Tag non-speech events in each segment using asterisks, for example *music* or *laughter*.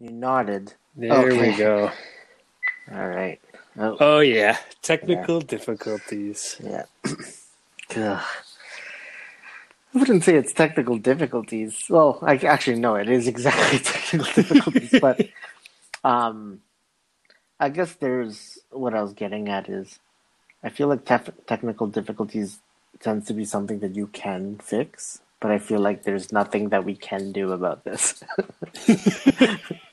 You nodded. There Okay. we go. All right. Oh, Oh yeah, technical difficulties. yeah. *clears throat* I wouldn't say it's technical difficulties. Well, I actually no, it is exactly *laughs* technical difficulties. *laughs* but um, I guess there's what I was getting at is, I feel like tef- technical difficulties tends to be something that you can fix, but I feel like there's nothing that we can do about this. *laughs*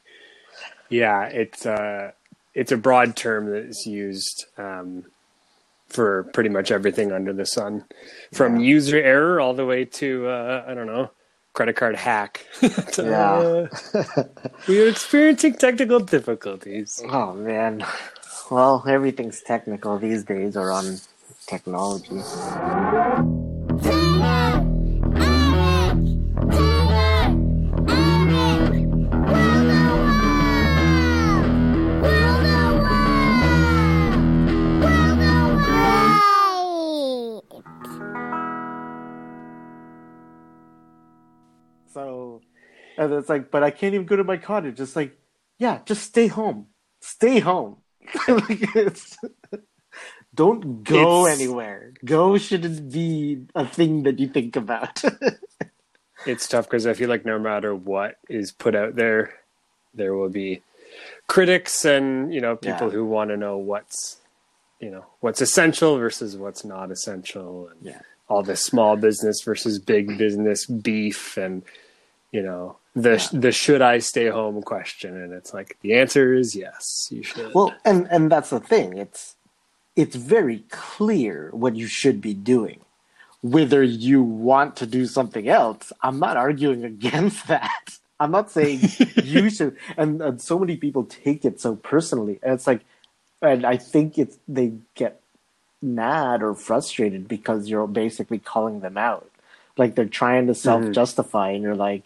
Yeah, it's uh, it's a broad term that is used um, for pretty much everything under the sun, from Yeah. user error all the way to uh, I don't know, credit card hack. *laughs* Yeah. Uh, *laughs* we are experiencing technical difficulties. Oh man. Well, everything's technical these days or on technology. And it's like, but I can't even go to my cottage. It's like, yeah, just stay home. Stay home. *laughs* Like, *laughs* don't go It's- anywhere. Go shouldn't be a thing that you think about. *laughs* It's tough because I feel like no matter what is put out there, there will be critics and you know people Yeah. who want to know what's you know what's essential versus what's not essential and Yeah. all this small business versus big business beef and you know the the should I stay home question and it's like the answer is yes you should well, and and that's the thing. It's it's very clear what you should be doing. Whether you want to do something else, I'm not arguing *laughs* against that. I'm not saying *laughs* you should. And, and so many people take it so personally, and it's like, and I think it's they get mad or frustrated because you're basically calling them out. Like they're trying to mm. self justify, and you're like,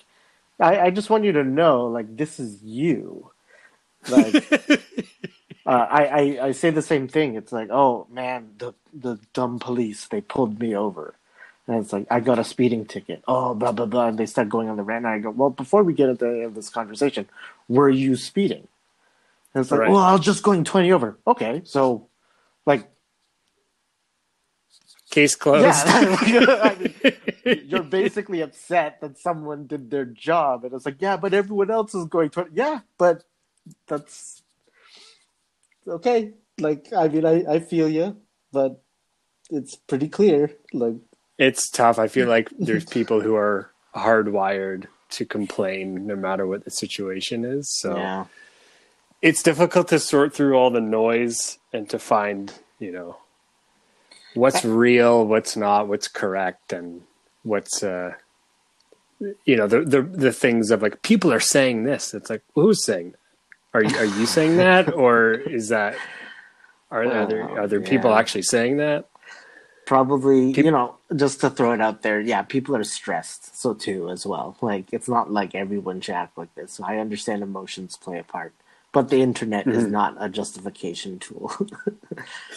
I, I just want you to know, like this is you. Like *laughs* uh, I, I I say the same thing. It's like, oh man, the the dumb police they pulled me over, and it's like I got a speeding ticket. Oh blah blah blah. And they start going on the rant. And I go, well, before we get into the end of this conversation, were you speeding? And it's like, Right. well, I was just going twenty over. Okay, so like case closed yeah, *laughs* *laughs* I mean, *laughs* you're basically upset that someone did their job, and it's like, yeah, but everyone else is going to. Yeah, but that's okay. Like, I mean, I I feel you, but it's pretty clear. Like, it's tough I feel like there's people who are hardwired to complain no matter what the situation is so yeah, it's difficult to sort through all the noise and to find, you know, what's real, what's not, what's correct, and what's, uh, you know, the the the things of like people are saying this. It's like well, who's saying that? Are you are you *laughs* saying that, or is that are, are there are there people actually saying that? probably. You know, just to throw it out there, yeah, people are stressed, so too as well. Like, it's not like everyone should act like this. I understand emotions play a part, but the internet is not a justification tool. *laughs*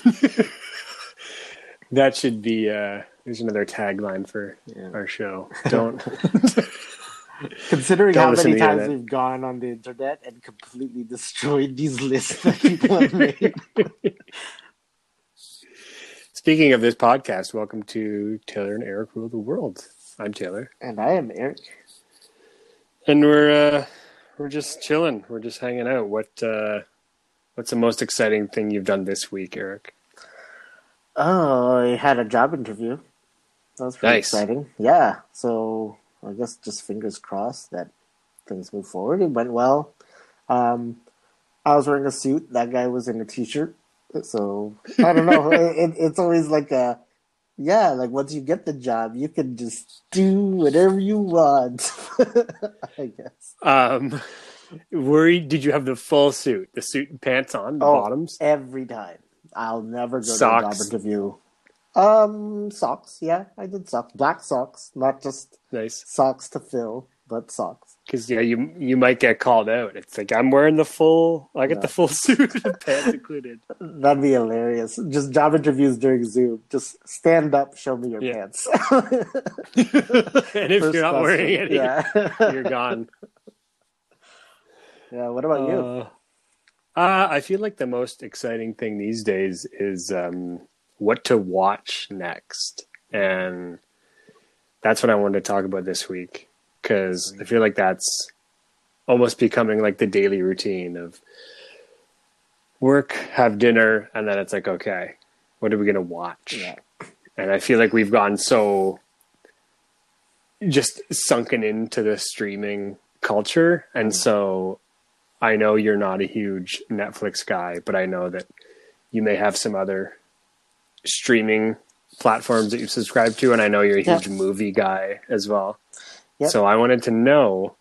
*laughs* That should be uh, there's another tagline for Yeah. our show. *laughs* Don't *laughs* Considering Don't how many times we've gone on the internet and completely destroyed these lists that people have made. *laughs* Speaking of this podcast, welcome to Taylor and Eric Rule the World. I'm Taylor, and I am Eric. and we're uh, we're just chilling. We're just hanging out. What uh, what's the most exciting thing you've done this week, Eric? Oh, I had a job interview. That was pretty Nice. exciting. Yeah. So I guess just fingers crossed that things move forward. It went well. Um, I was wearing a suit. That guy was in a t-shirt. So I don't know. *laughs* it, it's always like a yeah. Like once you get the job, you can just do whatever you want. *laughs* I guess. Um, were you, did you have the full suit, the suit and pants on, the Oh, bottoms? every time. I'll never go Socks? to a job interview. Um, socks. Yeah, I did socks. Black socks, not just Nice, socks to fill, but socks. because yeah, you you might get called out. It's like I'm wearing the full. I get Yeah. the full *laughs* suit and pants included. That'd be hilarious. Just job interviews during Zoom. Just stand up, show me your Yeah. pants. *laughs* *laughs* and if First you're not question. wearing any, yeah. you're gone. Yeah. What about you? Uh, I feel like the most exciting thing these days is um, what to watch next, and that's what I wanted to talk about this week because I feel like that's almost becoming like the daily routine of work, have dinner, and then it's like, okay, what are we gonna watch? Yeah. And I feel like we've gone so just sunken into the streaming culture, and so I know you're not a huge Netflix guy, but I know that you may have some other streaming platforms that you subscribe to, and I know you're a Yeah. huge movie guy as well. Yep. So I wanted to know,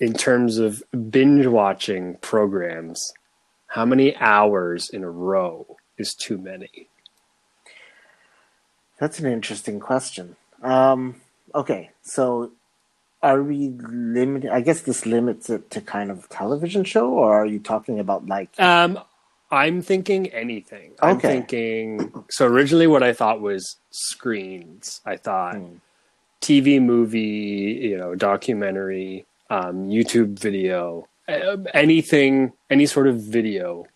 in terms of binge watching programs, how many hours in a row is too many? That's an interesting question. Um, okay, so are we limited? I guess this limits it to kind of television show, or are you talking about like? Um, I'm thinking anything. I'm thinking. So originally, what I thought was screens. I thought Hmm. TV, movie, you know, documentary, um, YouTube video, anything, any sort of video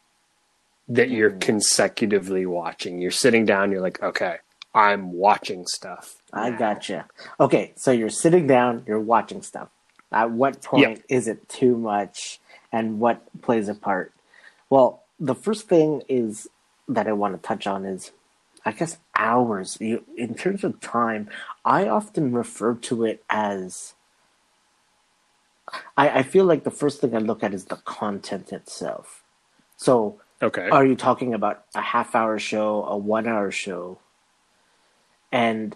that you're Hmm. consecutively watching. You're sitting down. You're like, okay, I'm watching stuff. I gotcha. Okay, so you're sitting down, you're watching stuff. At what point is it too much, and what plays a part? Well, the first thing is that I want to touch on is, I guess, hours. You, in terms of time, I often refer to it as. I, I feel like the first thing I look at is the content itself. So, Okay. are you talking about a half hour show, a one hour show? And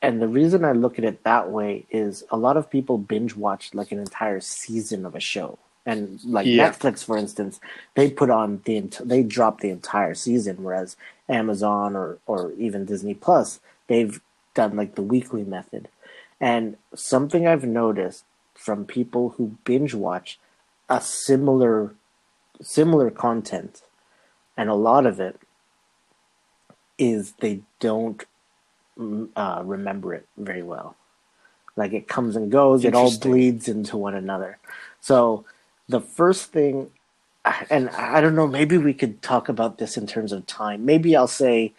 and the reason I look at it that way is a lot of people binge watch like an entire season of a show. And like Yeah. Netflix, for instance, they put on the they drop the entire season, whereas Amazon or or even Disney Plus, they've done like the weekly method. And something I've noticed from people who binge watch a similar similar content, and a lot of it is they don't uh, remember it very well. Like it comes and goes, it all bleeds into one another. So the first thing, and I don't know, maybe we could talk about this in terms of time. Maybe I'll say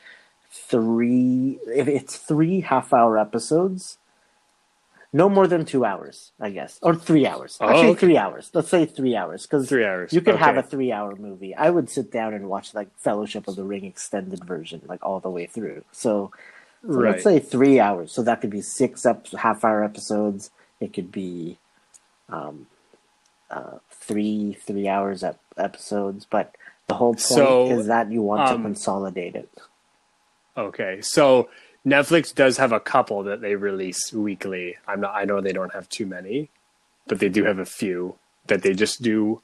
three, if it's three half hour episodes, no more than two hours, I guess, or three hours. Oh, Actually, okay. three hours. Let's say three hours because Three hours. you could have a three-hour movie. I would sit down and watch like Fellowship of the Ring extended version, like all the way through. So, so Right. let's say three hours. So that could be six ep- half-hour episodes. It could be um, uh, three three hours ep- episodes. But the whole point So, is that you want to um, consolidate it. Okay, so Netflix does have a couple that they release weekly. I'm not. I know they don't have too many, but they do have a few that they just do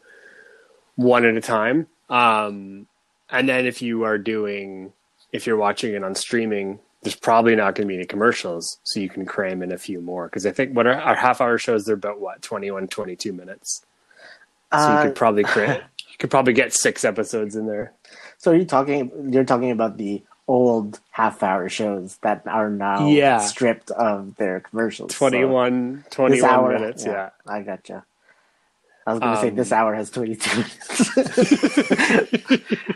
one at a time. Um, and then if you are doing, if you're watching it on streaming, there's probably not going to be any commercials, so you can cram in a few more. Because I think what our, our half hour shows, they're about what 21, 22 minutes. So you Uh, could probably *laughs* cram. You could probably get six episodes in there. so are you talking? You're talking about the old half-hour shows that are now Yeah. stripped of their commercials. So- 21, this 21 hour, minutes. yeah. I gotcha. I was going to say Um, this hour has 22 minutes.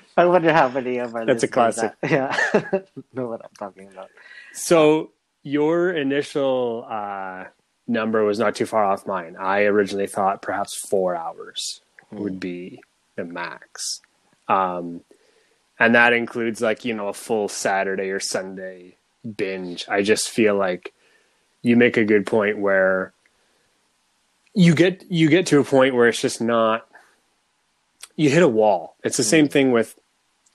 *laughs* I wonder how many of our That's a classic. that- yeah, *laughs* know what I'm talking about. So your initial uh, number was not too far off mine. I originally thought perhaps four hours would be the max, um, and that includes like you know a full Saturday or Sunday binge. I just feel like you make a good point where you get you get to a point where it's just not you hit a wall. It's the mm. same thing with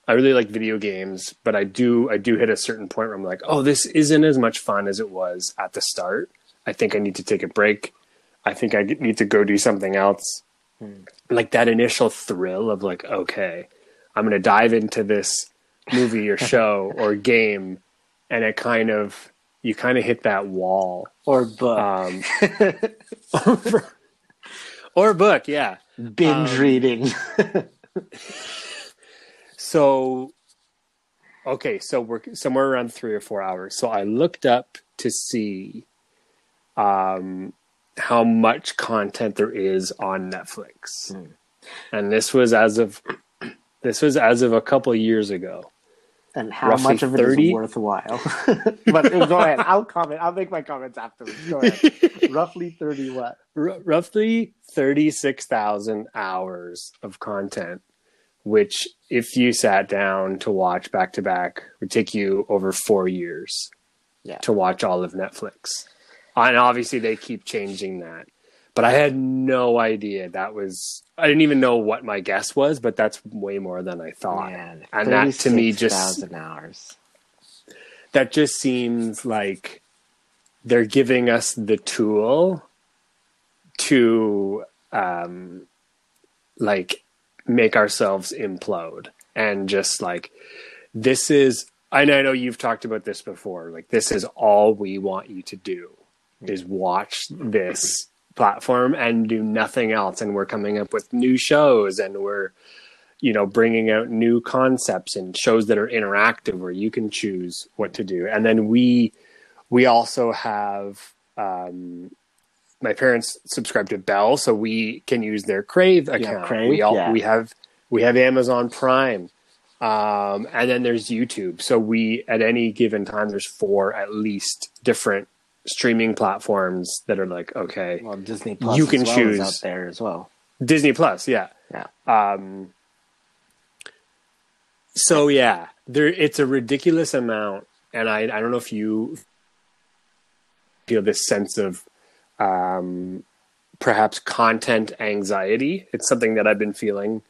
I really like video games, but I do I do hit a certain point where I'm like, oh, this isn't as much fun as it was at the start. I think I need to take a break. I think I need to go do something else. Hmm. Like that initial thrill of like, okay, I'm going to dive into this movie or *laughs* show or game, and it kind of you kind of hit that wall. Or book. Um, *laughs* or book, yeah. Binge um, reading. *laughs* So, okay, so we're somewhere around three or four hours. So I looked up to see um, how much content there is on Netflix. Hmm. And this was as of *clears throat* this was as of a couple years ago. And how much of it 30? is worthwhile. *laughs* but go ahead. I'll comment. I'll make my comments afterwards. Go ahead. *laughs* Roughly thirty what? R- roughly 36,000 hours of content, which, if you sat down to watch back to back, would take you over four years Yeah. to watch all of Netflix. And obviously, they keep changing that. But I had no idea that was. I didn't even know what my guess was, but that's way more than I thought. Man, and that to me just 36,000 hours. that just seems like they're giving us the tool to um like make ourselves implode and just like this is I know, I know you've talked about this before like this is all we want you to do is watch this platform and do nothing else. And we're coming up with new shows and we're you know bringing out new concepts and shows that are interactive where you can choose what to do. And then we we also have um my parents subscribe to bell so we can use their crave account. Crave, we all yeah. we have we have amazon prime um and then there's youtube. So we at any given time there's four at least different streaming platforms that are like okay Well, Disney Plus You can well choose. out there as well. Disney Plus, yeah. Yeah. Um, so yeah, there it's a ridiculous amount, and I I don't know if you feel this sense of um, perhaps content anxiety. It's something that I've been feeling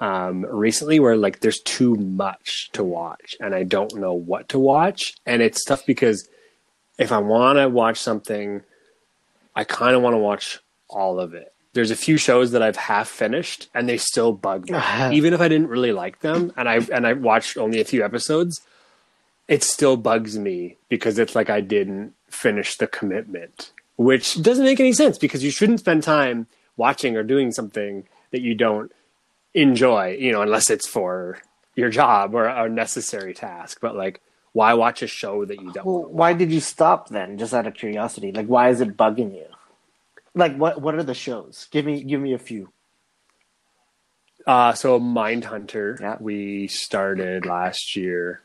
um, recently, where like there's too much to watch, and I don't know what to watch, and it's tough because if I want to watch something, I kind of want to watch all of it. There's a few shows that I've half finished and they still bug me. *laughs* Even if I didn't really like them and I and I watched only a few episodes, it still bugs me because it's like I didn't finish the commitment, which doesn't make any sense because you shouldn't spend time watching or doing something that you don't enjoy, you know, unless it's for your job or a necessary task. But like why watch a show that you don't Well, why did you stop then? Just out of curiosity, like why is it bugging you? Like what? What are the shows? Give me, give me a few. Uh, so Mindhunter, Yeah. we started last year,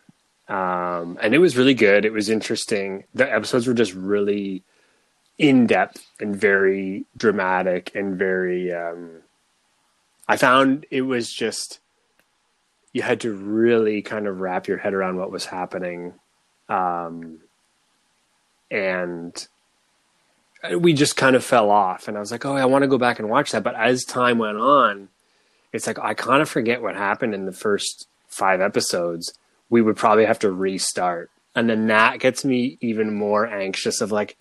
um, and it was really good. It was interesting. The episodes were just really in depth and very dramatic and very. Um, I found it was just you had to really kind of wrap your head around what was happening, um, and we just kind of fell off. And I was like, "Oh, I want to go back and watch that," but as time went on it's like I kind of forget what happened in the first five episodes. We would probably have to restart. And then that gets me even more anxious of like,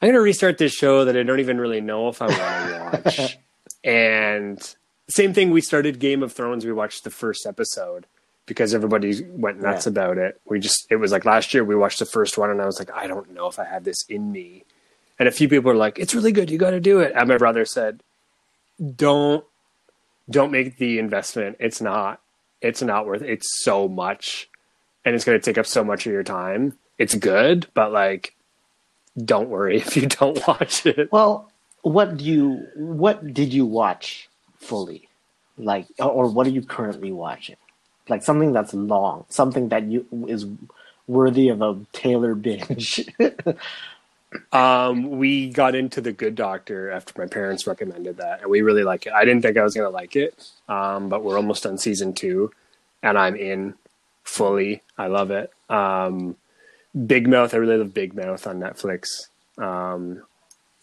I'm going to restart this show that I don't even really know if I want to *laughs* watch. and same thing, we started Game of Thrones. We watched the first episode because everybody went nuts Yeah. about it. We just, it was like last year we watched the first one and I was like, I don't know if I have this in me. And a few people were like, it's really good. You got to do it. And my brother said, don't don't make the investment. It's not. It's not worth. It's so much, and it's going to take up so much of your time. It's good, but like, don't worry *laughs* if you don't watch it. Well, what do you? What did you watch fully? Like, or- what are you currently watching? Like something that's long, something that you is worthy of a Taylor binge. *laughs* Um, we got into the Good Doctor after my parents recommended that, and we really like it. I didn't think I was going to like it, um, but we're almost on season two, and I'm in fully. I love it. Um, Big Mouth, I really love Big Mouth on Netflix. Um,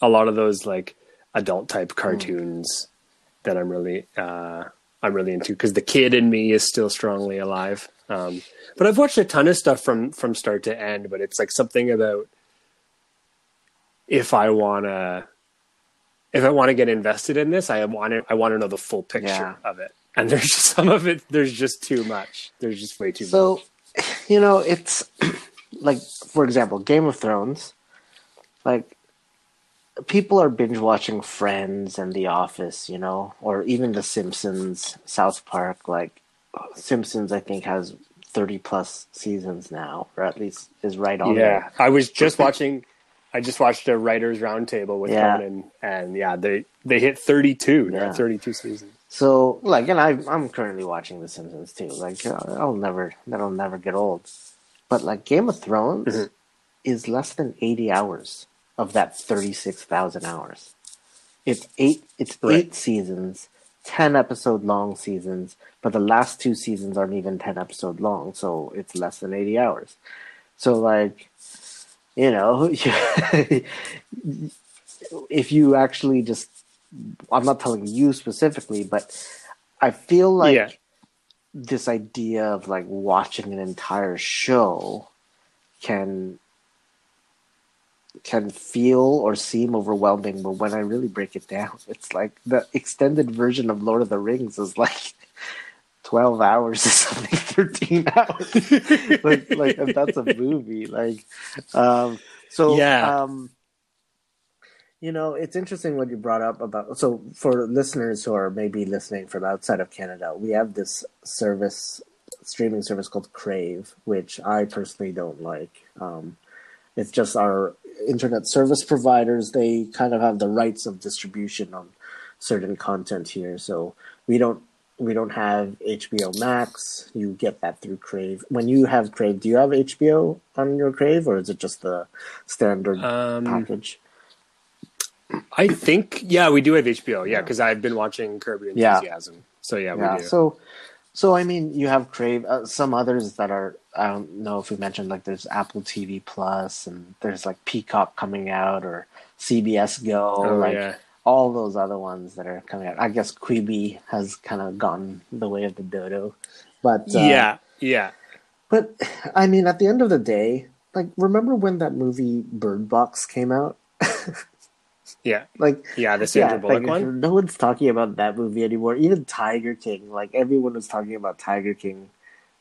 a lot of those like adult type cartoons that I'm really uh, I'm really into because the kid in me is still strongly alive. Um, but I've watched a ton of stuff from from start to end, but it's like something about if I wanna if I want to get invested in this, I want to I want to know the full picture Yeah. of it. And there's just *laughs* some of it. There's just too much. There's just way too much. so, *sighs* you know, it's *clears throat* like, for example, Game of Thrones. Like, people are binge watching Friends and The Office, you know, or even The Simpsons, South Park. Like, Simpsons, I think, has 30 plus seasons now, or at least is right on Yeah, I was just watching. I just watched a writers roundtable with Yeah. Conan, and yeah, they they hit 32. They're Yeah. at 32 seasons. So like, and I I'm currently watching The Simpsons too. Like, uh, I'll never that'll never get old. But like Game of Thrones Mhm. is less than eighty hours of that thirty six thousand hours. It's eight. It's Right. eight seasons, ten episode long seasons, but the last two seasons aren't even ten episode long, so it's less than eighty hours. So like, you know, *laughs* if you actually just, I'm not telling you specifically, but I feel like Yeah. this idea of like watching an entire show can can feel or seem overwhelming, but when I really break it down, *laughs* it's like the extended version of Lord of the Rings is like *laughs* twelve hours or something, *laughs* thirteen hours. like like if that's a movie. Like um so Yeah. um you know, it's interesting what you brought up about. So, for listeners who are maybe listening from outside of Canada, we have this service, streaming service called Crave, which I personally don't like. Um, it's just our internet service providers; they kind of have the rights of distribution on certain content here. So we don't we don't have HBO Max. You get that through Crave. When you have Crave, do you have HBO on your Crave, or is it just the standard Um, package? I think yeah, we do have HBO. Yeah, because I've been watching Curb Your Yeah. Enthusiasm. So yeah, yeah we do. so so i mean you have crave uh, some others that are i don't know if we mentioned like there's apple tv plus and there's like peacock coming out or cbs go oh like yeah, all those other ones that are coming out i guess quibi has kind of gone the way of the dodo but uh, yeah, yeah. but i mean at the end of the day like remember when that movie bird box came out *laughs* Yeah, like yeah, the Sandra yeah, Bullock like, one. No one's talking about that movie anymore. Even Tiger King, like everyone was talking about Tiger King.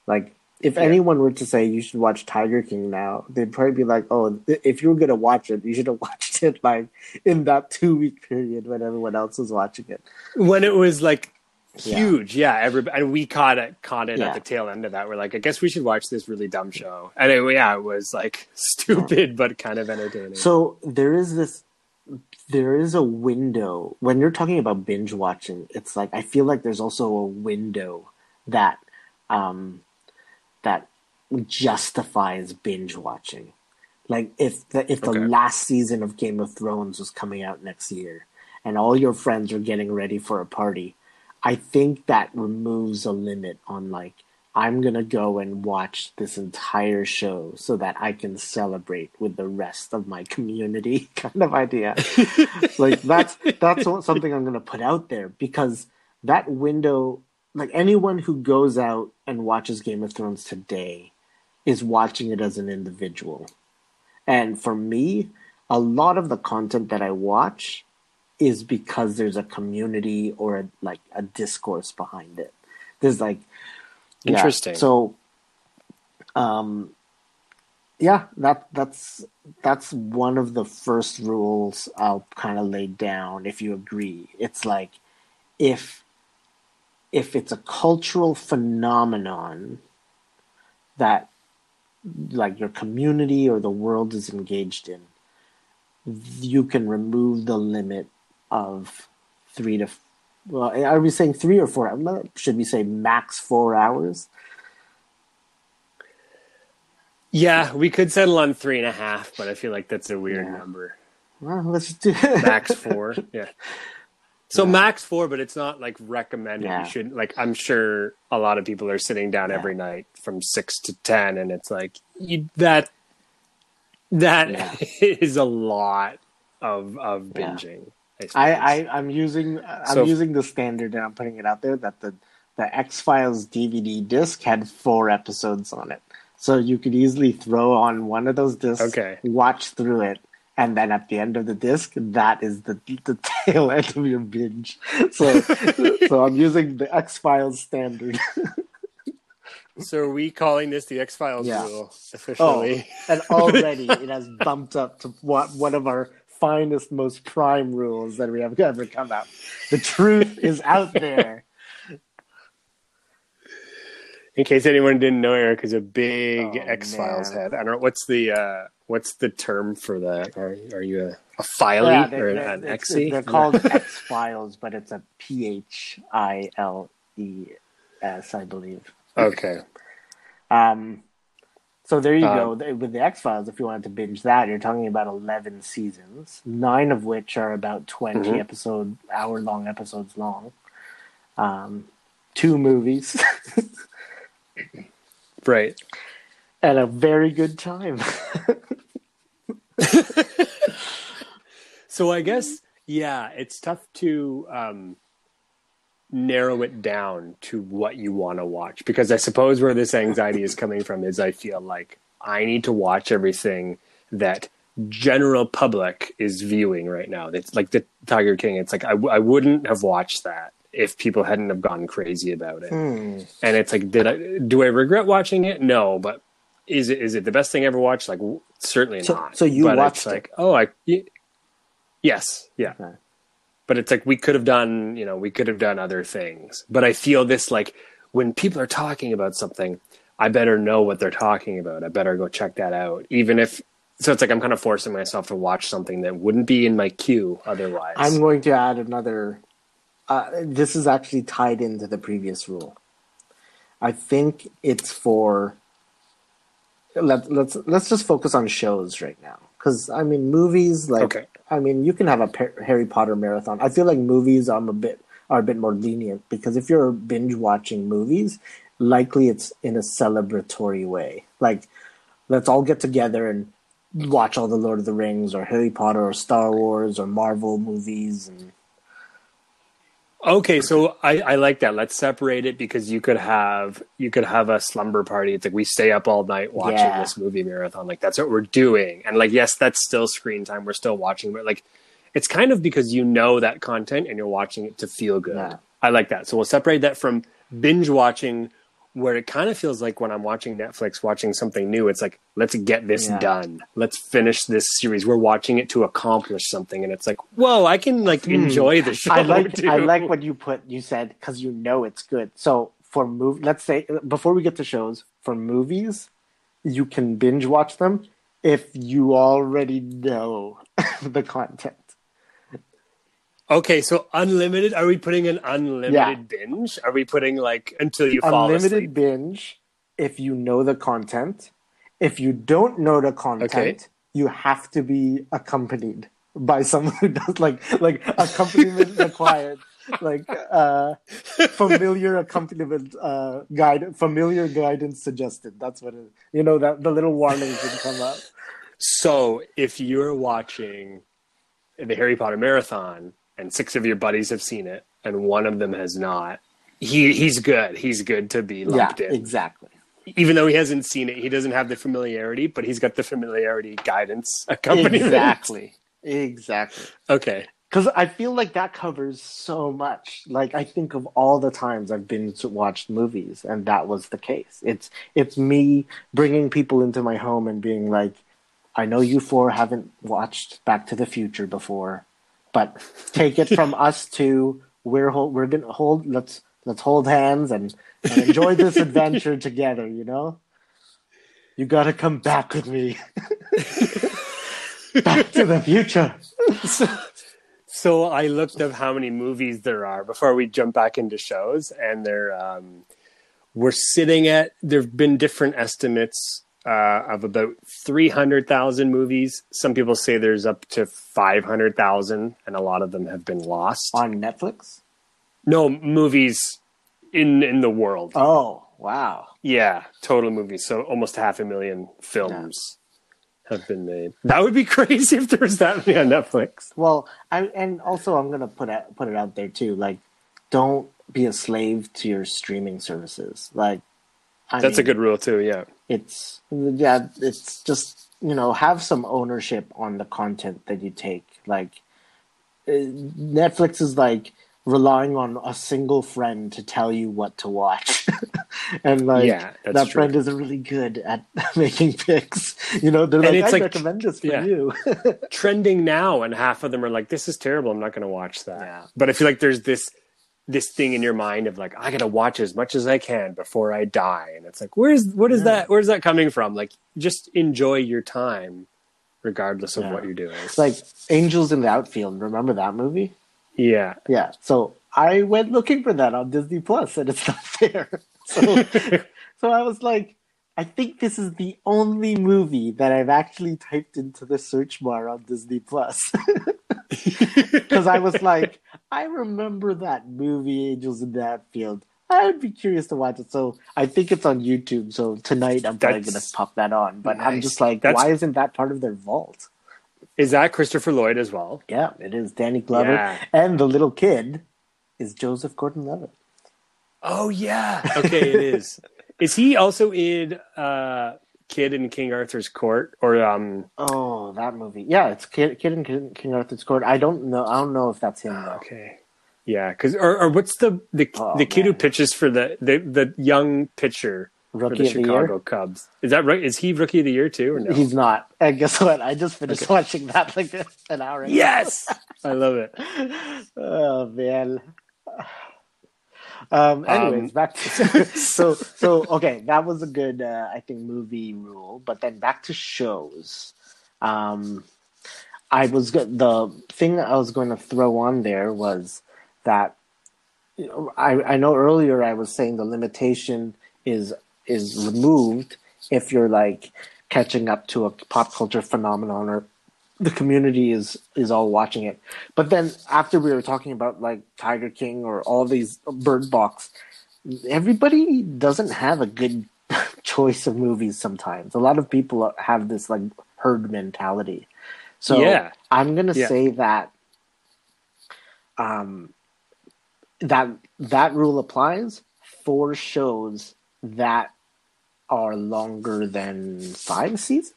Like, if Yeah. anyone were to say you should watch Tiger King now, they'd probably be like, "Oh, th- if you were gonna watch it, you should have *laughs* watched it like in that two week period when everyone else was watching it." When it was like huge, yeah. everybody, and we caught it, caught it Yeah. at the tail end of that. We're like, I guess we should watch this really dumb show. And it, yeah, it was like *laughs* stupid but kind of entertaining. So there is this, there is a window when you're talking about binge watching. It's like I feel like there's also a window that, um, that justifies binge watching. Like if the if the Okay. last season of Game of Thrones was coming out next year, and all your friends are getting ready for a party, I think that removes a limit on like I'm gonna go and watch this entire show so that I can celebrate with the rest of my community *laughs* kind of idea. *laughs* like that's that's something I'm gonna put out there because that window, like anyone who goes out and watches Game of Thrones today, is watching it as an individual. And for me, a lot of the content that I watch is because there's a community or a, like a discourse behind it. There's like yeah, Interesting. So, um, yeah, that that's that's one of the first rules I'll kind of lay down. If you agree, it's like if if it's a cultural phenomenon that like your community or the world is engaged in, you can remove the limit of three to. Well, are we saying three or four? Uh, should we say max four hours? yeah, we could settle on three and a half, but I feel like that's a weird Yeah. number. Well, let's do Max *laughs* four, yeah. So max four, but it's not like recommended. Yeah. You should like. I'm sure a lot of people are sitting down Yeah. every night from six to ten, and it's like you, that. That Yeah. *laughs* is a lot of of Yeah. binging. I, I. I I'm using I'm So- using the standard and I'm putting it out there that the the X Files DVD disc had four episodes on it, so you could easily throw on one of those discs, Okay. watch through it, and then at the end of the disc, that is the the *laughs* tail end of your binge. So so I'm using the X Files standard. *laughs* So are we calling this the X Files Yeah. rule Oh, officially? and already *laughs* it has bumped up to what one of our finest, most prime rules that we have ever come out. The truth is out there. In case anyone didn't know, Eric is a big Oh, X Files head. I don't know what's the uh, what's the term for that. Are, are you a, a filey Yeah, they- or an Xy? They're called *laughs* X Files, but it's a P H I L E S, I believe. okay. Um, so there you Um, go. With the X Files, if you wanted to binge that, you're talking about 11 seasons, nine of which are about 20 Mhm. episode, hour long episodes long. Um, two movies, *laughs* Right. and a very good time. So I guess yeah, it's tough to um, narrow it down to what you want to watch because I suppose where this anxiety is coming from is I feel like I need to watch everything that general public is viewing right now. It's like the Tiger King. It's like I, I wouldn't have watched that if people hadn't have gone crazy about it. Hmm. And it's like, did I do I regret watching it? No, but is it is it the best thing I ever watched? Like w- certainly So- not. so you but watched it's it? like, oh, I y- yes, yeah. Okay. But it's like we could have done, you know, we could have done other things. But I feel this like when people are talking about something, I better know what they're talking about. I better go check that out, even if. So it's like I'm kind of forcing myself to watch something that wouldn't be in my queue otherwise. I'm going to add another. Uh, this is actually tied into the previous rule. I think it's for. Let, let's let's just focus on shows right now, because I mean movies like Okay. I mean you can have a Harry Potter marathon. I feel like movies I'm a bit are a bit more lenient because if you're binge watching movies, likely it's in a celebratory way. Like let's all get together and watch all the Lord of the Rings or Harry Potter or Star Wars or Marvel movies and Okay, so I, I like that. Let's separate it because you could have you could have a slumber party. It's like we stay up all night watching Yeah. this movie marathon. Like that's what we're doing. And like yes, that's still screen time. We're still watching, but like it's kind of because you know that content and you're watching it to feel good. Yeah. I like that. So we'll separate that from binge watching where it kind of feels like when I'm watching Netflix watching something new, it's like let's get this Yeah. done. Let's finish this series. We're watching it to accomplish something and it's like, "Whoa, I can like hmm. enjoy the show." I like too. I like what you put you said because you know it's good. So for move, let's say before we get to shows for movies, you can binge watch them if you already know *laughs* the content. Okay, so unlimited. Are we putting an unlimited Yeah. binge? Are we putting like until you fall Unlimited asleep? binge if you know the content. If you don't know the content, Okay. you have to be accompanied by *laughs* someone who does like like accompaniment *laughs* required. Like uh familiar accompaniment uh guide familiar guidance suggested. That's what it you know that the little warnings would come up. So if you're watching the Harry Potter marathon and six of your buddies have seen it and one of them has not, he he's good. He's good to be Yeah, lumped in. exactly. Even though he hasn't seen it, he doesn't have the familiarity, but he's got the familiarity guidance accompaniment. Exactly. Exactly. Okay. Because I feel like that covers so much. Like I think of all the times I've been to watch movies, and that was the case. It's it's me bringing people into my home and being like, I know you four haven't watched Back to the Future before, but take it from us two. We're hold, we're gonna hold. Let's let's hold hands and, and enjoy this adventure *laughs* together. You know, you got to come back with me. *laughs* back to the future. So I looked up how many movies there are before we jump back into shows, and they're um, we're sitting at. There've been different estimates uh, of about three hundred thousand movies. Some people say there's up to five hundred thousand, and a lot of them have been lost. on Netflix. No movies in in the world. Oh wow! Yeah, total movies. So almost half a million films have been made. That would be *laughs* crazy if there was that many on Netflix. Well, I and also I'm gonna put it put it out there too. Like, don't be a slave to your streaming services. Like, I That's a good rule too. Yeah. It's yeah. It's just you know have some ownership on the content that you take. Like, uh, Netflix is like relying on a single friend to tell you what to watch. *laughs* and like Yeah, that true. friend isn't really good at *laughs* making picks. You know, they're And like, I like- recommend this for yeah. you. *laughs* trending now, and half of them are like, "This is terrible. I'm not going to watch that." Yeah. But I feel like there's this this thing in your mind of like I got to watch as much as I can before I die, and it's like where's what is Yeah. that? Where's that coming from? Like just enjoy your time, regardless of Yeah. what you're doing. It's like Angels in the Outfield. Remember that movie? yeah, Yeah. So I went looking for that on Disney Plus, and it's *laughs* not there. So, *laughs* so I was like, I think this is the only movie that I've actually typed into the search bar on Disney Plus. *laughs* Because I was *laughs* like, I remember that movie, Angels in that Field. I would be curious to watch it. So I think it's on YouTube. So tonight I'm probably That's- to pop that on. But I'm just like, That's- why isn't that part of their vault? is that Christopher Lloyd as well? Yeah, it is Danny Glover. Yeah. And the little kid is Joseph Gordon Levitt. Oh yeah, okay, it is. Is he also in uh, Kid in King Arthur's Court or um? Oh, that movie. Yeah, it's Kid, Kid in King, King Arthur's Court. I don't know. I don't know if that's him though. Okay. Yeah, because or, or what's the the, Oh, the kid who pitches for the the, the young pitcher for Rookie the of the Chicago year. Cubs? Is that right? Is he rookie of the year too or no? He's not. And guess what? I just finished Okay. watching that like an hour ago. yes, I love it. *laughs* Oh man. Um. Anyways, Um, back to *laughs* so so okay. That was a good, uh, I think, movie rule. But then back to shows. Um, I was the thing that I was going to throw on there was that you know, I I know earlier I was saying the limitation is is removed if you're like catching up to a pop culture phenomenon or the community is is all watching it. But then after we were talking about like Tiger King or all these Bird Box, everybody doesn't have a good *laughs* choice of movies sometimes. A lot of people have this like herd mentality. So Yeah. I'm gonna Yeah. say that um that that rule applies for shows that are longer than five seasons.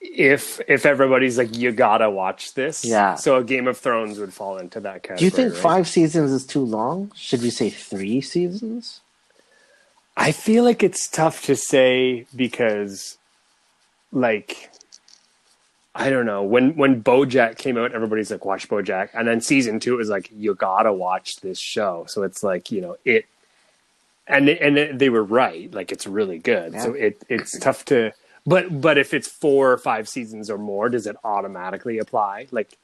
If if everybody's like you gotta watch this, Yeah. So a Game of Thrones would fall into that category. Do you think right? five seasons is too long? Should we say three seasons? I feel like it's tough to say because, like, I don't know. When when BoJack came out, everybody's like, "Watch BoJack," and then season two was like, "You gotta watch this show." So it's like you know it, and and they were right. Like it's really good. So it it's tough to. But but if it's four or five seasons or more, does it automatically apply? Like,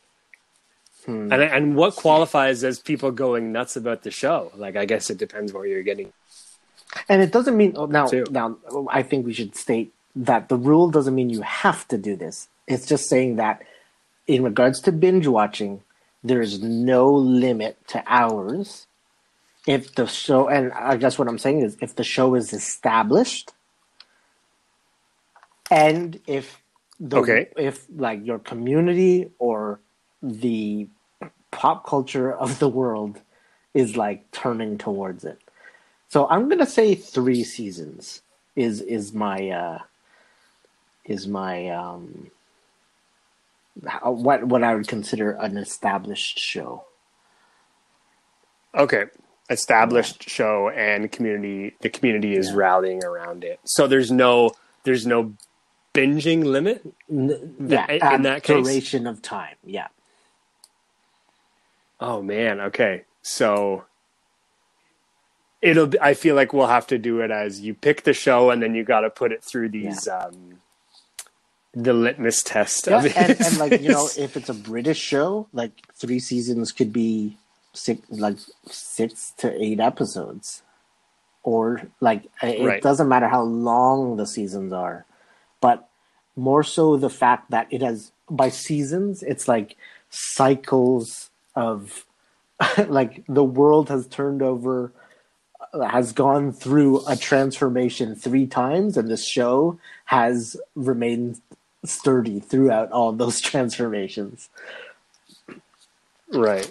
Hmm. and and what qualifies as people going nuts about the show? Like, I guess it depends what you're getting. And it doesn't mean oh, now. Too. Now, I think we should state that the rule doesn't mean you have to do this. It's just saying that, in regards to binge watching, there is no limit to hours. If the show, and I guess what I'm saying is, if the show is established, and if the Okay. if like your community or the pop culture of the world is like turning towards it. So I'm gonna say three seasons is is my uh, is my um, how- what what I would consider an established show. Okay. Established show and community the community is Yeah. rallying around it. So there's no there's no binging limit? N- yeah, in uh, that case? duration of time. Yeah, Oh man, okay. So it'll be, I feel like we'll have to do it as you pick the show and then you got to put it through these um the litmus test yeah of it. and, and like you know, *laughs* if it's a British show, like three seasons could be six, like six to eight episodes, or like it Right. doesn't matter how long the seasons are, but more so the fact that it has by seasons, it's like cycles of *laughs* like the world has turned over has gone through a transformation three times and the show has remained sturdy throughout all those *laughs* transformations Right.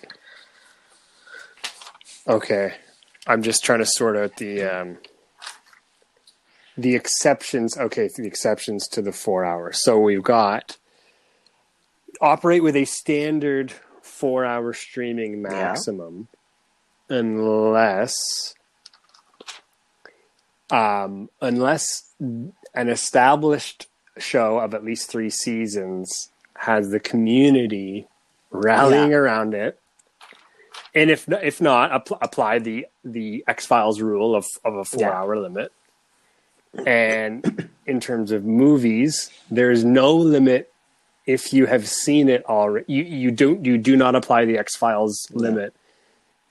Okay. I'm just trying to sort out the um the exceptions. Okay, the exceptions to the 4 hours. So we've got operate with a standard 4-hour streaming maximum unless um unless an established show of at least 3 seasons has the community rallying Yeah. around it and if if not, app- apply the the X Files rule of of a four Yeah. hour limit. And in terms of movies, there is no limit if you have seen it already. You you don't you do not apply the X Files limit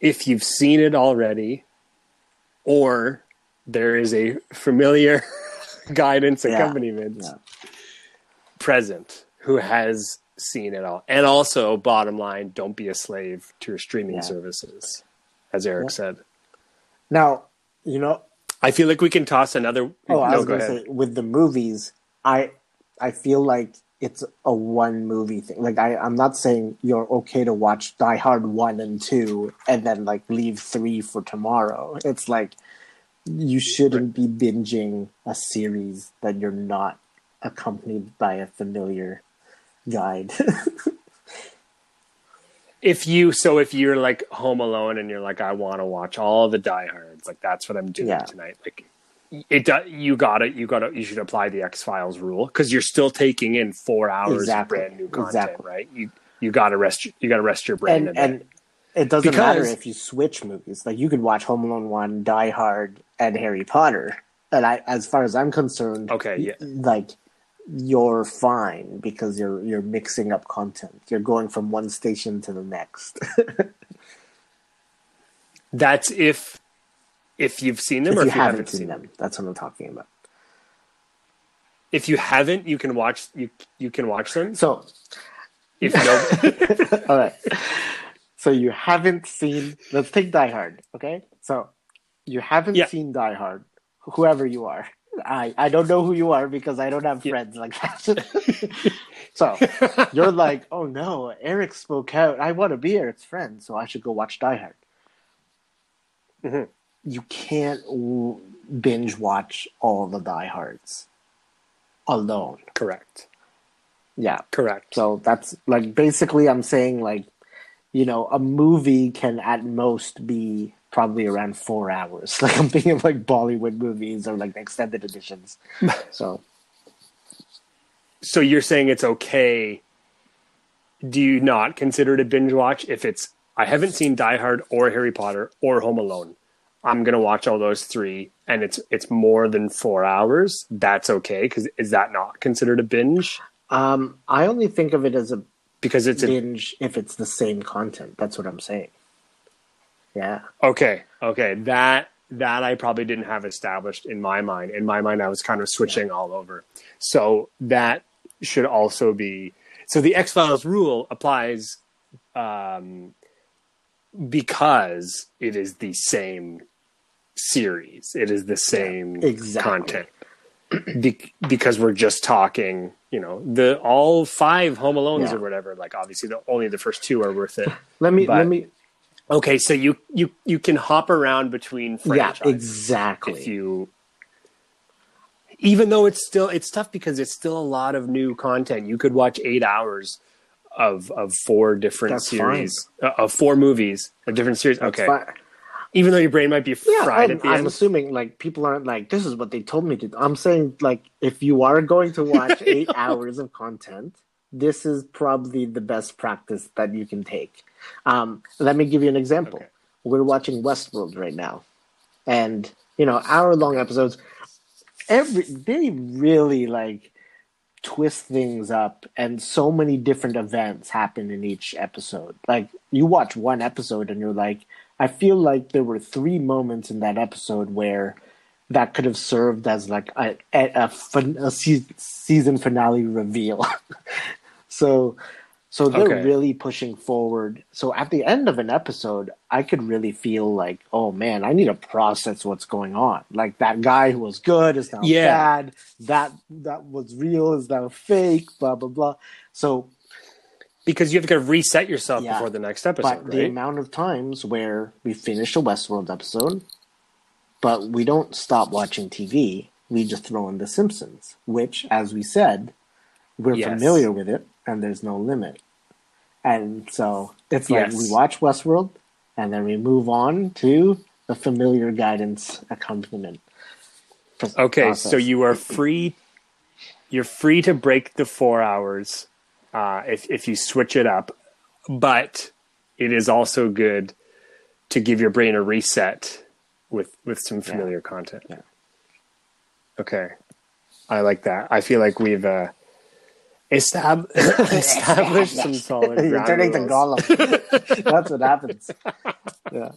if you've seen it already, or there is a familiar *laughs* guidance Yeah. accompaniment Yeah. present who has seen it all. And also, bottom line, don't be a slave to your streaming services, as Eric said. Now, you know, I feel like we can toss another. Oh, I was go gonna say with the movies, I I feel like it's a one movie thing. Like I, I'm not saying you're okay to watch Die Hard one and two and then like leave three for tomorrow. It's like you shouldn't be binging a series that you're not accompanied by a familiar guide. *laughs* if you so if you're like home alone and you're like I want to watch all the diehards like that's what I'm doing Yeah. tonight like it you gotta you gotta you should apply the X Files rule because you're still taking in four hours Exactly. of brand new content Exactly. right you you gotta rest you gotta rest your brain and and it doesn't matter if you switch movies. Like you could watch Home Alone one, Die Hard, and Harry Potter. And I, as far as I'm concerned, Okay, yeah. like you're fine because you're you're mixing up content. You're going from one station to the next. *laughs* that's if if you've seen them if or you if you haven't haven't seen them, that's what I'm talking about. if you haven't you can watch you you can watch them So, if *laughs* no all right. So you haven't seen. Let's take Die Hard. Okay. So you haven't Yeah. seen Die Hard. Whoever you are, I I don't know who you are because I don't have Yeah. friends like that. *laughs* so you're like, oh no, Eric spoke out. I want to be Eric's friend, so I should go watch Die Hard. Mhm. You can't w- binge watch all the Die Hards alone. correct Yeah. correct So that's like basically I'm saying like, you know, a movie can at most be probably around four hours. *laughs* Like I'm thinking of like Bollywood movies or like the extended editions. *laughs* So so you're saying it's okay do you not consider it a binge watch if it's i haven't seen die hard or harry potter or home alone i'm going to watch all those three and it's it's more than four hours that's okay because is that not considered a binge um I only think of it as a because it's a binge if it's the same content. That's what I'm saying. Yeah. okay. Okay. That that i probably didn't have established in my mind. In my mind i was kind of switching all over. So that should also be so the x files rule applies um because it is the same series. It is the same exactly. content. *clears throat* Be- because we're just talking you know the all five home alones Yeah. or whatever like obviously the only the first two are worth it. Let me But- let me Okay, so you you you can hop around between franchises. Yeah, exactly. if you even though it's still it's tough because it's still a lot of new content. You could watch 8 hours of of four different That's series uh, of four movies, of different series. Okay. Even though your brain might be Yeah, fried I'm, I'm assuming like people aren't like this is what they told me to. do. I'm saying like if you are going to watch *laughs* eight hours of content, this is probably the best practice that you can take. Um, let me give you an example. Okay. We're watching Westworld right now, and you know hour long episodes. Every they really like twist things up, and so many different events happen in each episode. Like you watch one episode, and you're like, I feel like there were three moments in that episode where that could have served as like a a, a, fin- a se- season finale reveal. *laughs* so so they're Okay. really pushing forward. So at the end of an episode, I could really feel like, oh man, I need to process what's going on. Like that guy who was good is now Yeah. bad. That that was real is now fake. Blah blah blah. So because you have to kind of reset yourself Yeah. before the next episode, but the amount of times where we finish a Westworld episode, but we don't stop watching TV, we just throw in The Simpsons, which, as we said, we're Yes. familiar with it, and there's no limit. And so it's like Yes. we watch Westworld, and then we move on to the familiar guidance accompaniment. Okay, process. so you are free. You're free to break the four hours uh, if if you switch it up, but it is also good to give your brain a reset with with some familiar content. Yeah. Okay, I like that. I feel like we've uh, estab- *laughs* established some solid. ground You're turning to rules. Gollum. *laughs* That's what happens. Yeah.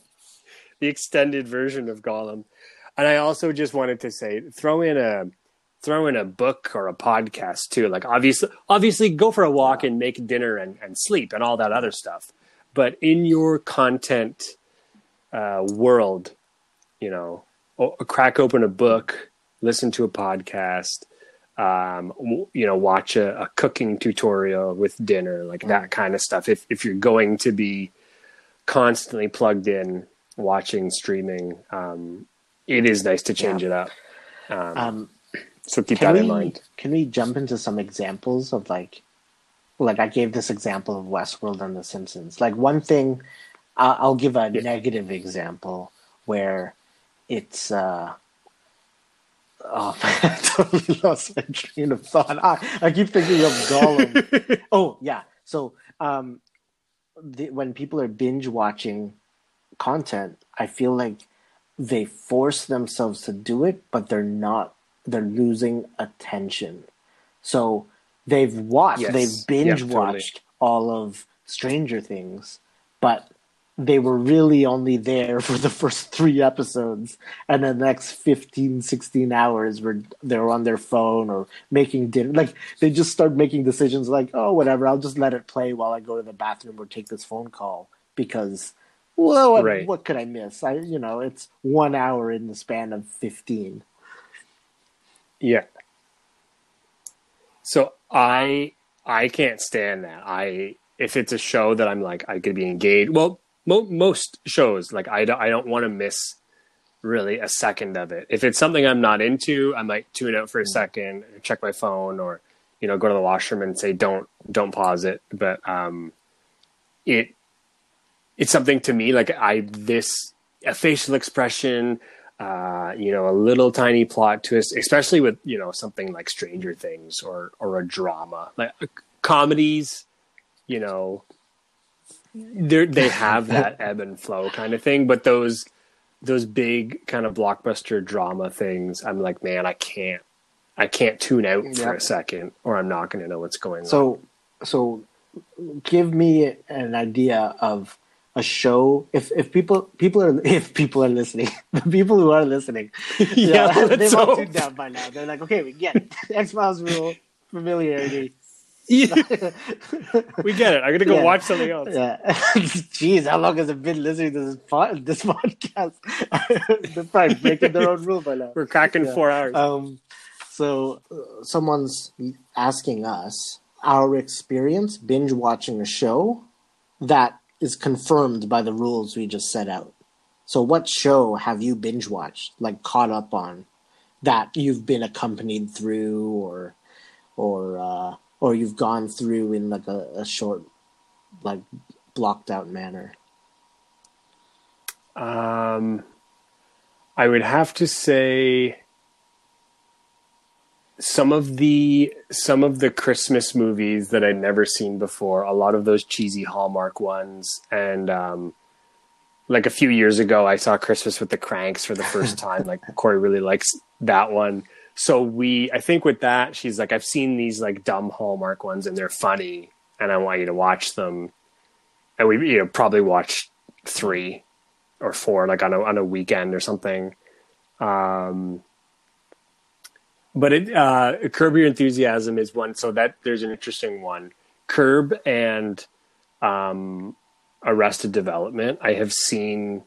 the extended version of Gollum. And I also just wanted to say, throw in a throw in a book or a podcast too. Like obviously, obviously, go for a walk and make dinner and, and sleep and all that other stuff. But in your content uh, world, you know, crack open a book, listen to a podcast, um, w- you know, watch a, a cooking tutorial with dinner, like that kind of stuff. If if you're going to be constantly plugged in watching streaming um, it is nice to change Yeah. it up um, Um, so keep that we in mind can we jump into some examples of like like I gave this example of Westworld and The Simpsons. Like one thing, I'll, I'll give a Yeah. negative example where it's. uh Oh, *laughs* I totally lost my train of thought. I, I keep thinking of Gollum. *laughs* oh yeah, so um, the, when people are binge watching content, I feel like they force themselves to do it, but they're not. They're losing attention. So they've watched, Yes. they've binge Yep, watched all of Stranger Things, but they were really only there *laughs* for the first three episodes and the next 15 16 hours were they're on their phone or making dinner. Like they just start making decisions like oh whatever i'll just let it play while i go to the bathroom or take this phone call because well what, Right. what could i miss? I you know it's one hour in the span of 15 yeah. So i i can't stand that. I if it's a show that i'm like i could be engaged well mo- most shows like i don't, I don't want to miss really a second of it. If it's something i'm not into i might tune out for a second check my phone or you know go to the washroom and say don't don't pause it. But um it it's something to me like i this a facial expression uh you know a little tiny plot twist especially with you know something like stranger things or or a drama like comedies you know they they have that ebb and flow kind of thing but those those big kind of blockbuster drama things i'm like man i can't i can't tune out for Yep. a second or i'm not going to know what's going on. so so give me an idea of a show. If if people people are *laughs* if people are listening *laughs* the people who are listening *laughs* Yeah, they've all tuned down by now. They're like okay we get it. X-files rule familiarity Yeah, we get it. I'm to go Yeah. watch something else. Yeah. *laughs* Jeez how long has it been listening to this pod, this podcast? *laughs* They're probably breaking their own rule by now. We're cracking Yeah. four hours. Um, so uh, someone's asking us our experience binge watching a show that is confirmed by the rules we just set out. So, what show have you binge watched, like caught up on, that you've been accompanied through, or, or, uh, or you've gone through in like a, a short, like blocked out manner? Um, I would have to say some of the some of the Christmas movies that I'd never seen before. A lot of those cheesy Hallmark ones, and um, like a few years ago, I saw Christmas with the Cranks for the first *laughs* time. like Corey really likes that one. So we, I think with that, she's like, I've seen these like dumb Hallmark ones, and they're funny, and I want you to watch them. And we, you know, probably watched three or four like on a on a weekend or something. Um, but it uh, Curb Your Enthusiasm is one, so that there's an interesting one. Curb and um, Arrested Development, I have seen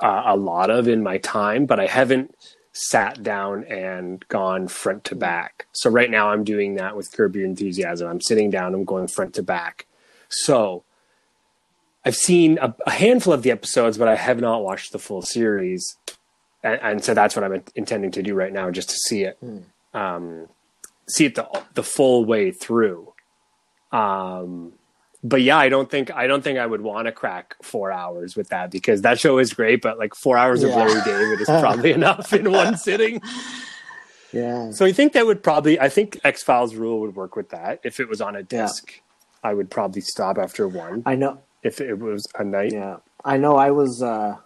uh, a lot of in my time, but I haven't sat down and gone front to back. So right now I'm doing that with Curb Your Enthusiasm. I'm sitting down, I'm going front to back. So I've seen a, a handful of the episodes, but I have not watched the full series, and, and so that's what I'm intending to do right now, just to see it, um, see it the the full way through. Um, but yeah, I don't think I don't think I would want to crack four hours with that because that show is great, but like four hours of Yeah. Larry David is probably *laughs* enough in one sitting. Yeah. So I think that would probably I think X Files rule would work with that. If it was on a disc, I would probably stop after one I know. if it was a night. Yeah. I know I was, uh,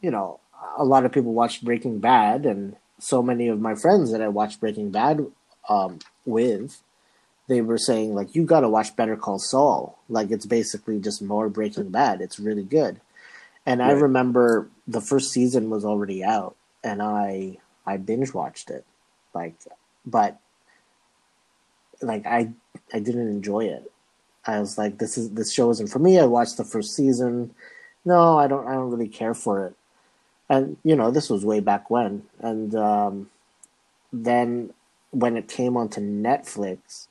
you know, a lot of people watched Breaking Bad, and so many of my friends that I watched Breaking Bad um, with, they were saying like, "You got to watch Better Call Saul." Like it's basically just more Breaking Bad. It's really good. And I remember the first season was already out, and I I binge watched it, like, but like I I didn't enjoy it. I was like, this is this show isn't for me. I watched the first season. No, I don't. I don't really care for it. And you know, this was way back when. And um, then when it came onto Netflix,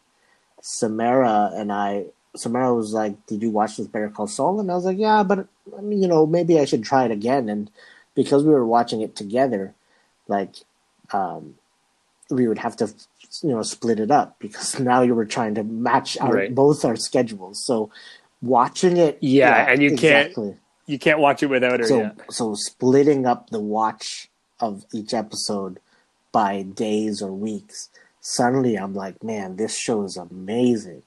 Samara and I, Samara was like, "Did you watch this Better Call Saul?" And I was like, "Yeah, but I mean, you know, maybe I should try it again." And because we were watching it together, like, um, we would have to, you know, split it up because *laughs* now you were trying to match our Right. both our schedules. So watching it, Yeah, and you can't- You can't watch it without her. So yeah. so splitting up the watch of each episode by days or weeks. Suddenly, I'm like, man, this show is amazing,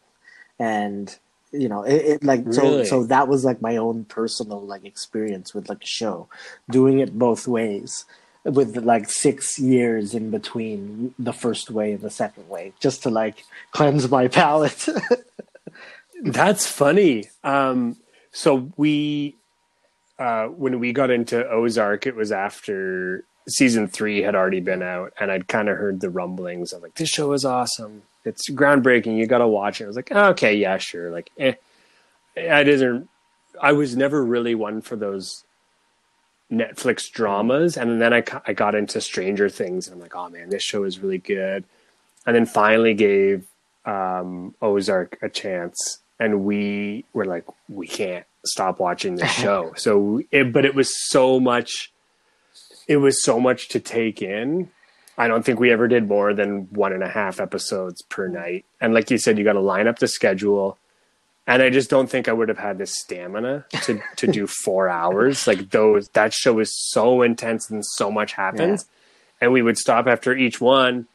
and you know, it, it like so so that was like my own personal like experience with like a show, doing it both ways with like six years in between the first way and the second way, just to like cleanse my *laughs* palate. That's funny. Um, so we, uh, when we got into Ozark, it was after season three had already been out, and I'd kind of heard the rumblings of like this show is awesome. It's groundbreaking. You got to watch it. I was like, okay, yeah, sure. Like, eh. I didn't. I was never really one for those Netflix dramas, and then I I got into Stranger Things, and I'm like, oh man, this show is really good. And then finally gave um, Ozark a chance, and we were like, we can't stop watching this *laughs* show. so, it, but it was so much. It was so much to take in. I don't think we ever did more than one and a half episodes per night. And like you said, you got to line up the schedule. And I just don't think I would have had the stamina to to do *laughs* four hours. Like those, that show is so intense and so much happens. And we would stop after each one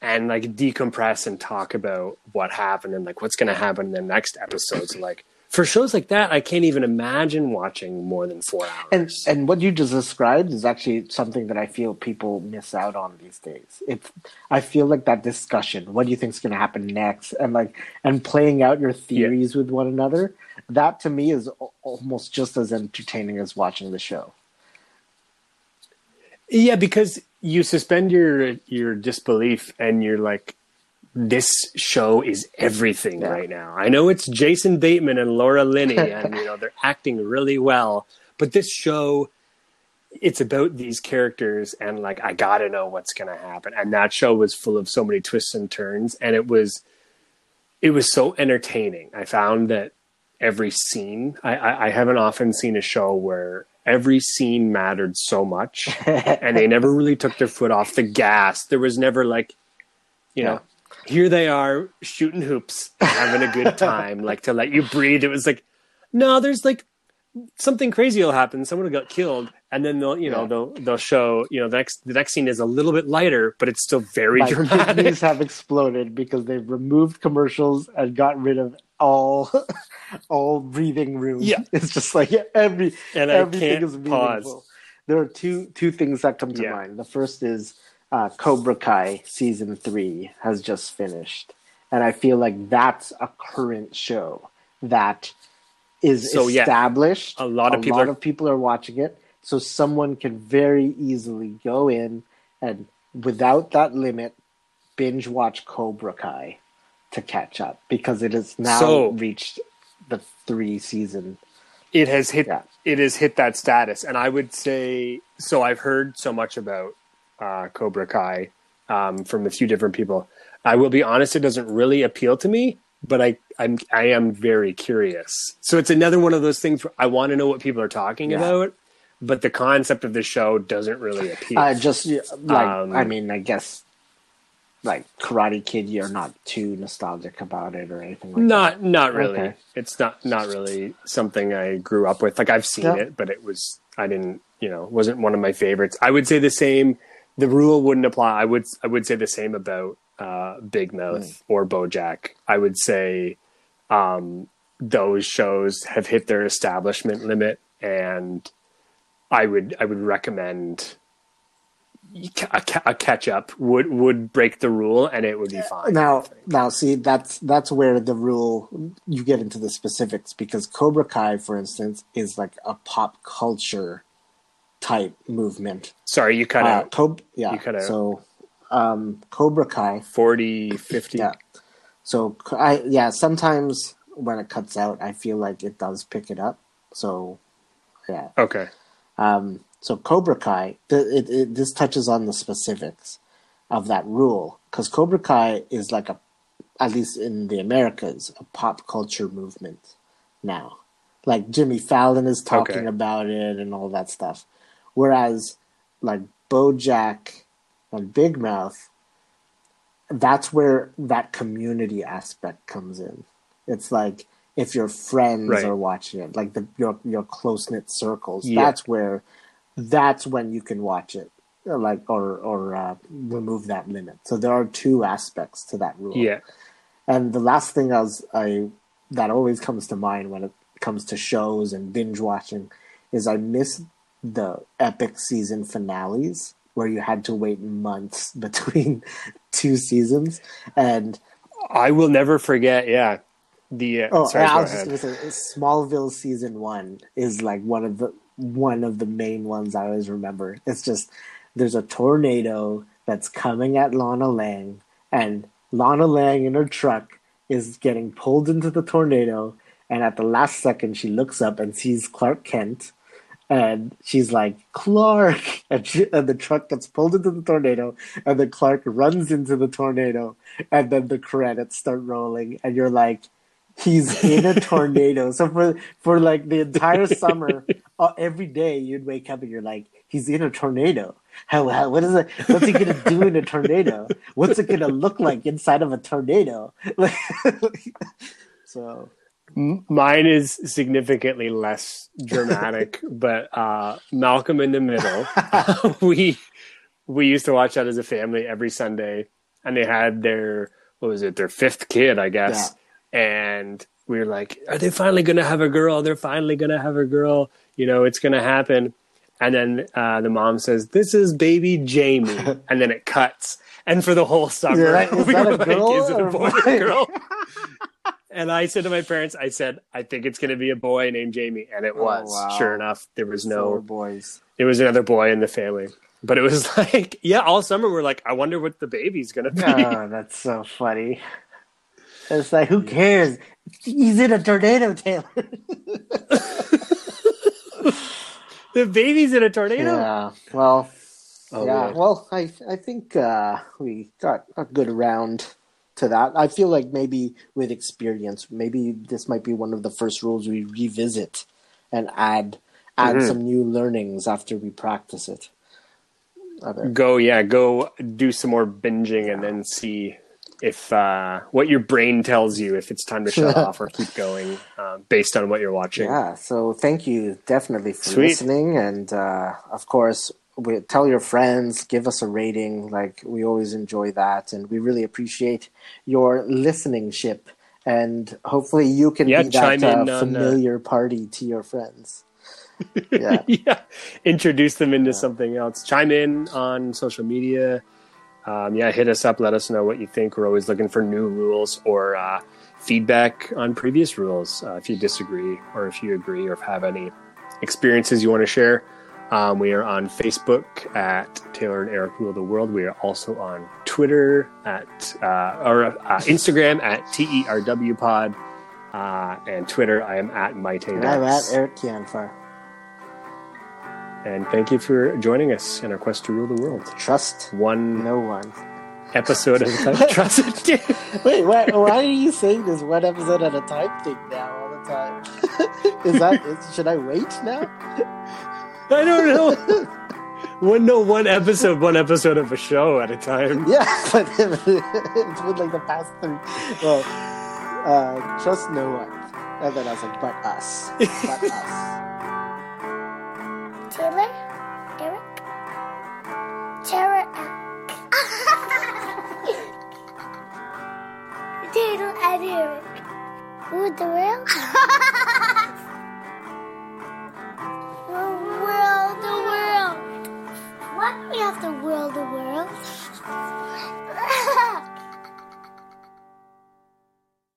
and like decompress and talk about what happened and like what's going to happen in the next episode. So like for shows like that, I can't even imagine watching more than four hours. And and what you just described is actually something that I feel people miss out on these days. It's I feel like that discussion, what do you think is going to happen next, and like and playing out your theories with one another. That to me is almost just as entertaining as watching the show. Yeah, because you suspend your your disbelief and you're like, this show is everything Yeah. right now. I know it's Jason Bateman and Laura Linney, *laughs* and you know they're acting really well, but this show, it's about these characters, and like I gotta know what's gonna happen. And that show was full of so many twists and turns, and it was, it was so entertaining. I found that every scene, I, I, I haven't often seen a show where every scene mattered so much *laughs* and they never really took their foot off the gas. There was never like, you know, here they are shooting hoops, having a good time, like to let you breathe. It was like, no, there's like something crazy will happen. Someone will get killed, and then they'll, you know, Yeah. they'll they'll show, you know, the next the next scene is a little bit lighter, but it's still very My dramatic. kidneys have exploded because they've removed commercials and got rid of all *laughs* all breathing room. Yeah. it's just like every And I everything can't is meaningful. pause. There are two two things that come to Yeah. mind. The first is uh, Cobra Kai season three has just finished, and I feel like that's a current show that is So, yeah, established. a lot of people lot are- of people are watching it, so someone can very easily go in and without that limit binge watch Cobra Kai to catch up because it has now So- reached the three season. it has hit Yeah. it has hit that status and i would say so i've heard so much about uh, cobra kai um, from a few different people i will be honest it doesn't really appeal to me but i i'm i am very curious so it's another one of those things where i want to know what people are talking Yeah. about but the concept of the show doesn't really appeal Uh, just like Um, I mean, I guess like Karate Kid, you're not too nostalgic about it or anything like that. not not really Okay. it's not not really something i grew up with like i've seen Yeah. it but it was i didn't you know wasn't one of my favorites i would say the same the rule wouldn't apply i would i would say the same about uh big mouth Mm. or bojack i would say um those shows have hit their establishment limit and I would I would recommend a, a catch up would would break the rule and it would be fine. Now, now, see, that's that's where the rule you get into the specifics because Cobra Kai, for instance, is like a pop culture type movement. Sorry, you cut Uh, out Cob- yeah. You cut out. So, um, Cobra Kai. 40, 50. Yeah. So I yeah. Sometimes when it cuts out, I feel like it does pick it up. So, yeah. Okay. Um, so Cobra Kai, th- it, it, this touches on the specifics of that rule because Cobra Kai is like a, at least in the Americas, a pop culture movement now. Like Jimmy Fallon is talking Okay. about it and all that stuff, whereas like BoJack and Big Mouth, that's where that community aspect comes in. It's like if your friends Right. are watching it, like the your your close knit circles, Yeah. that's where that's when you can watch it, or like or or uh, remove that limit. So there are two aspects to that rule. Yeah. And the last thing I was I that always comes to mind when it comes to shows and binge watching is I miss the epic season finales where you had to wait months *laughs* between two seasons and I will never forget. Yeah. The uh, oh sorry, I was just gonna say Smallville season one is like one of the one of the main ones I always remember. It's just there's a tornado that's coming at Lana Lang and Lana Lang in her truck is getting pulled into the tornado and at the last second she looks up and sees Clark Kent and she's like Clark! *laughs* And, she, and the truck gets pulled into the tornado and then Clark runs into the tornado and then the credits start rolling and you're like he's in a tornado. *laughs* So for for like the entire summer *laughs* uh, every day you'd wake up and you're like he's in a tornado. How, how what is it what's he gonna do in a tornado? What's it gonna look like inside of a tornado? So Mine is significantly less dramatic, *laughs* but uh, Malcolm in the Middle. *laughs* we we used to watch that as a family every Sunday, and they had their what was it, their fifth kid, I guess. And we were like, "Are they finally going to have a girl? They're finally going to have a girl. You know, it's going to happen." And then uh, the mom says, "This is baby Jamie," *laughs* and then it cuts. And for the whole summer, Yeah, we were a like, girl "Is it a boy or a girl?" And I said to my parents, I said, I think it's going to be a boy named Jamie. And it Oh, was. wow. Sure enough, there was four no, boys it was another boy in the family. But it was *laughs* like, yeah, all summer we're like, I wonder what the baby's going to be. oh that's so funny it's like who cares he's in a tornado taylor *laughs* the baby's in a tornado? Yeah. Well. Oh, yeah. Lord. Well, I I think uh, we got a good round to that. I feel like maybe with experience, maybe this might be one of the first rules we revisit and add add Mhm. some new learnings after we practice it. Go, yeah, go do some more binging and then see if uh, what your brain tells you if it's time to shut off or keep going *laughs* uh, based on what you're watching. Yeah. So thank you definitely for Sweet. listening, and uh, of course. We, tell your friends, give us a rating. Like we always enjoy that, and we really appreciate your listening ship. And hopefully, you can Yeah, be that uh, on, uh, familiar party to your friends. *laughs* Yeah, yeah, introduce them into something else. Chime in on social media. Um, yeah, hit us up. Let us know what you think. We're always looking for new rules or uh, feedback on previous rules. Uh, if you disagree or if you agree or if have any experiences you want to share. Um, we are on Facebook at Taylor and Eric Rule the World. We are also on Twitter at uh, or uh, Instagram at TERW Pod. Uh, and Twitter, I am at Maite and I'm at Eric Kianfar. And thank you for joining us in our quest to rule the world. Trust One no one. episode at a time. *laughs* Trust it. Wait, why, why are you saying this one episode at a time thing now all the time? *laughs* is that is, should I wait now? I don't know. One no one episode, one episode of a show at a time. *laughs* Yeah, but it's been like the past three. Well, uh, trust no one. And then I was like, but us. But us. Taylor, Eric, Tara, Eric, *laughs* Taylor and Eric. Who the real? *laughs* we have the world the world. *laughs*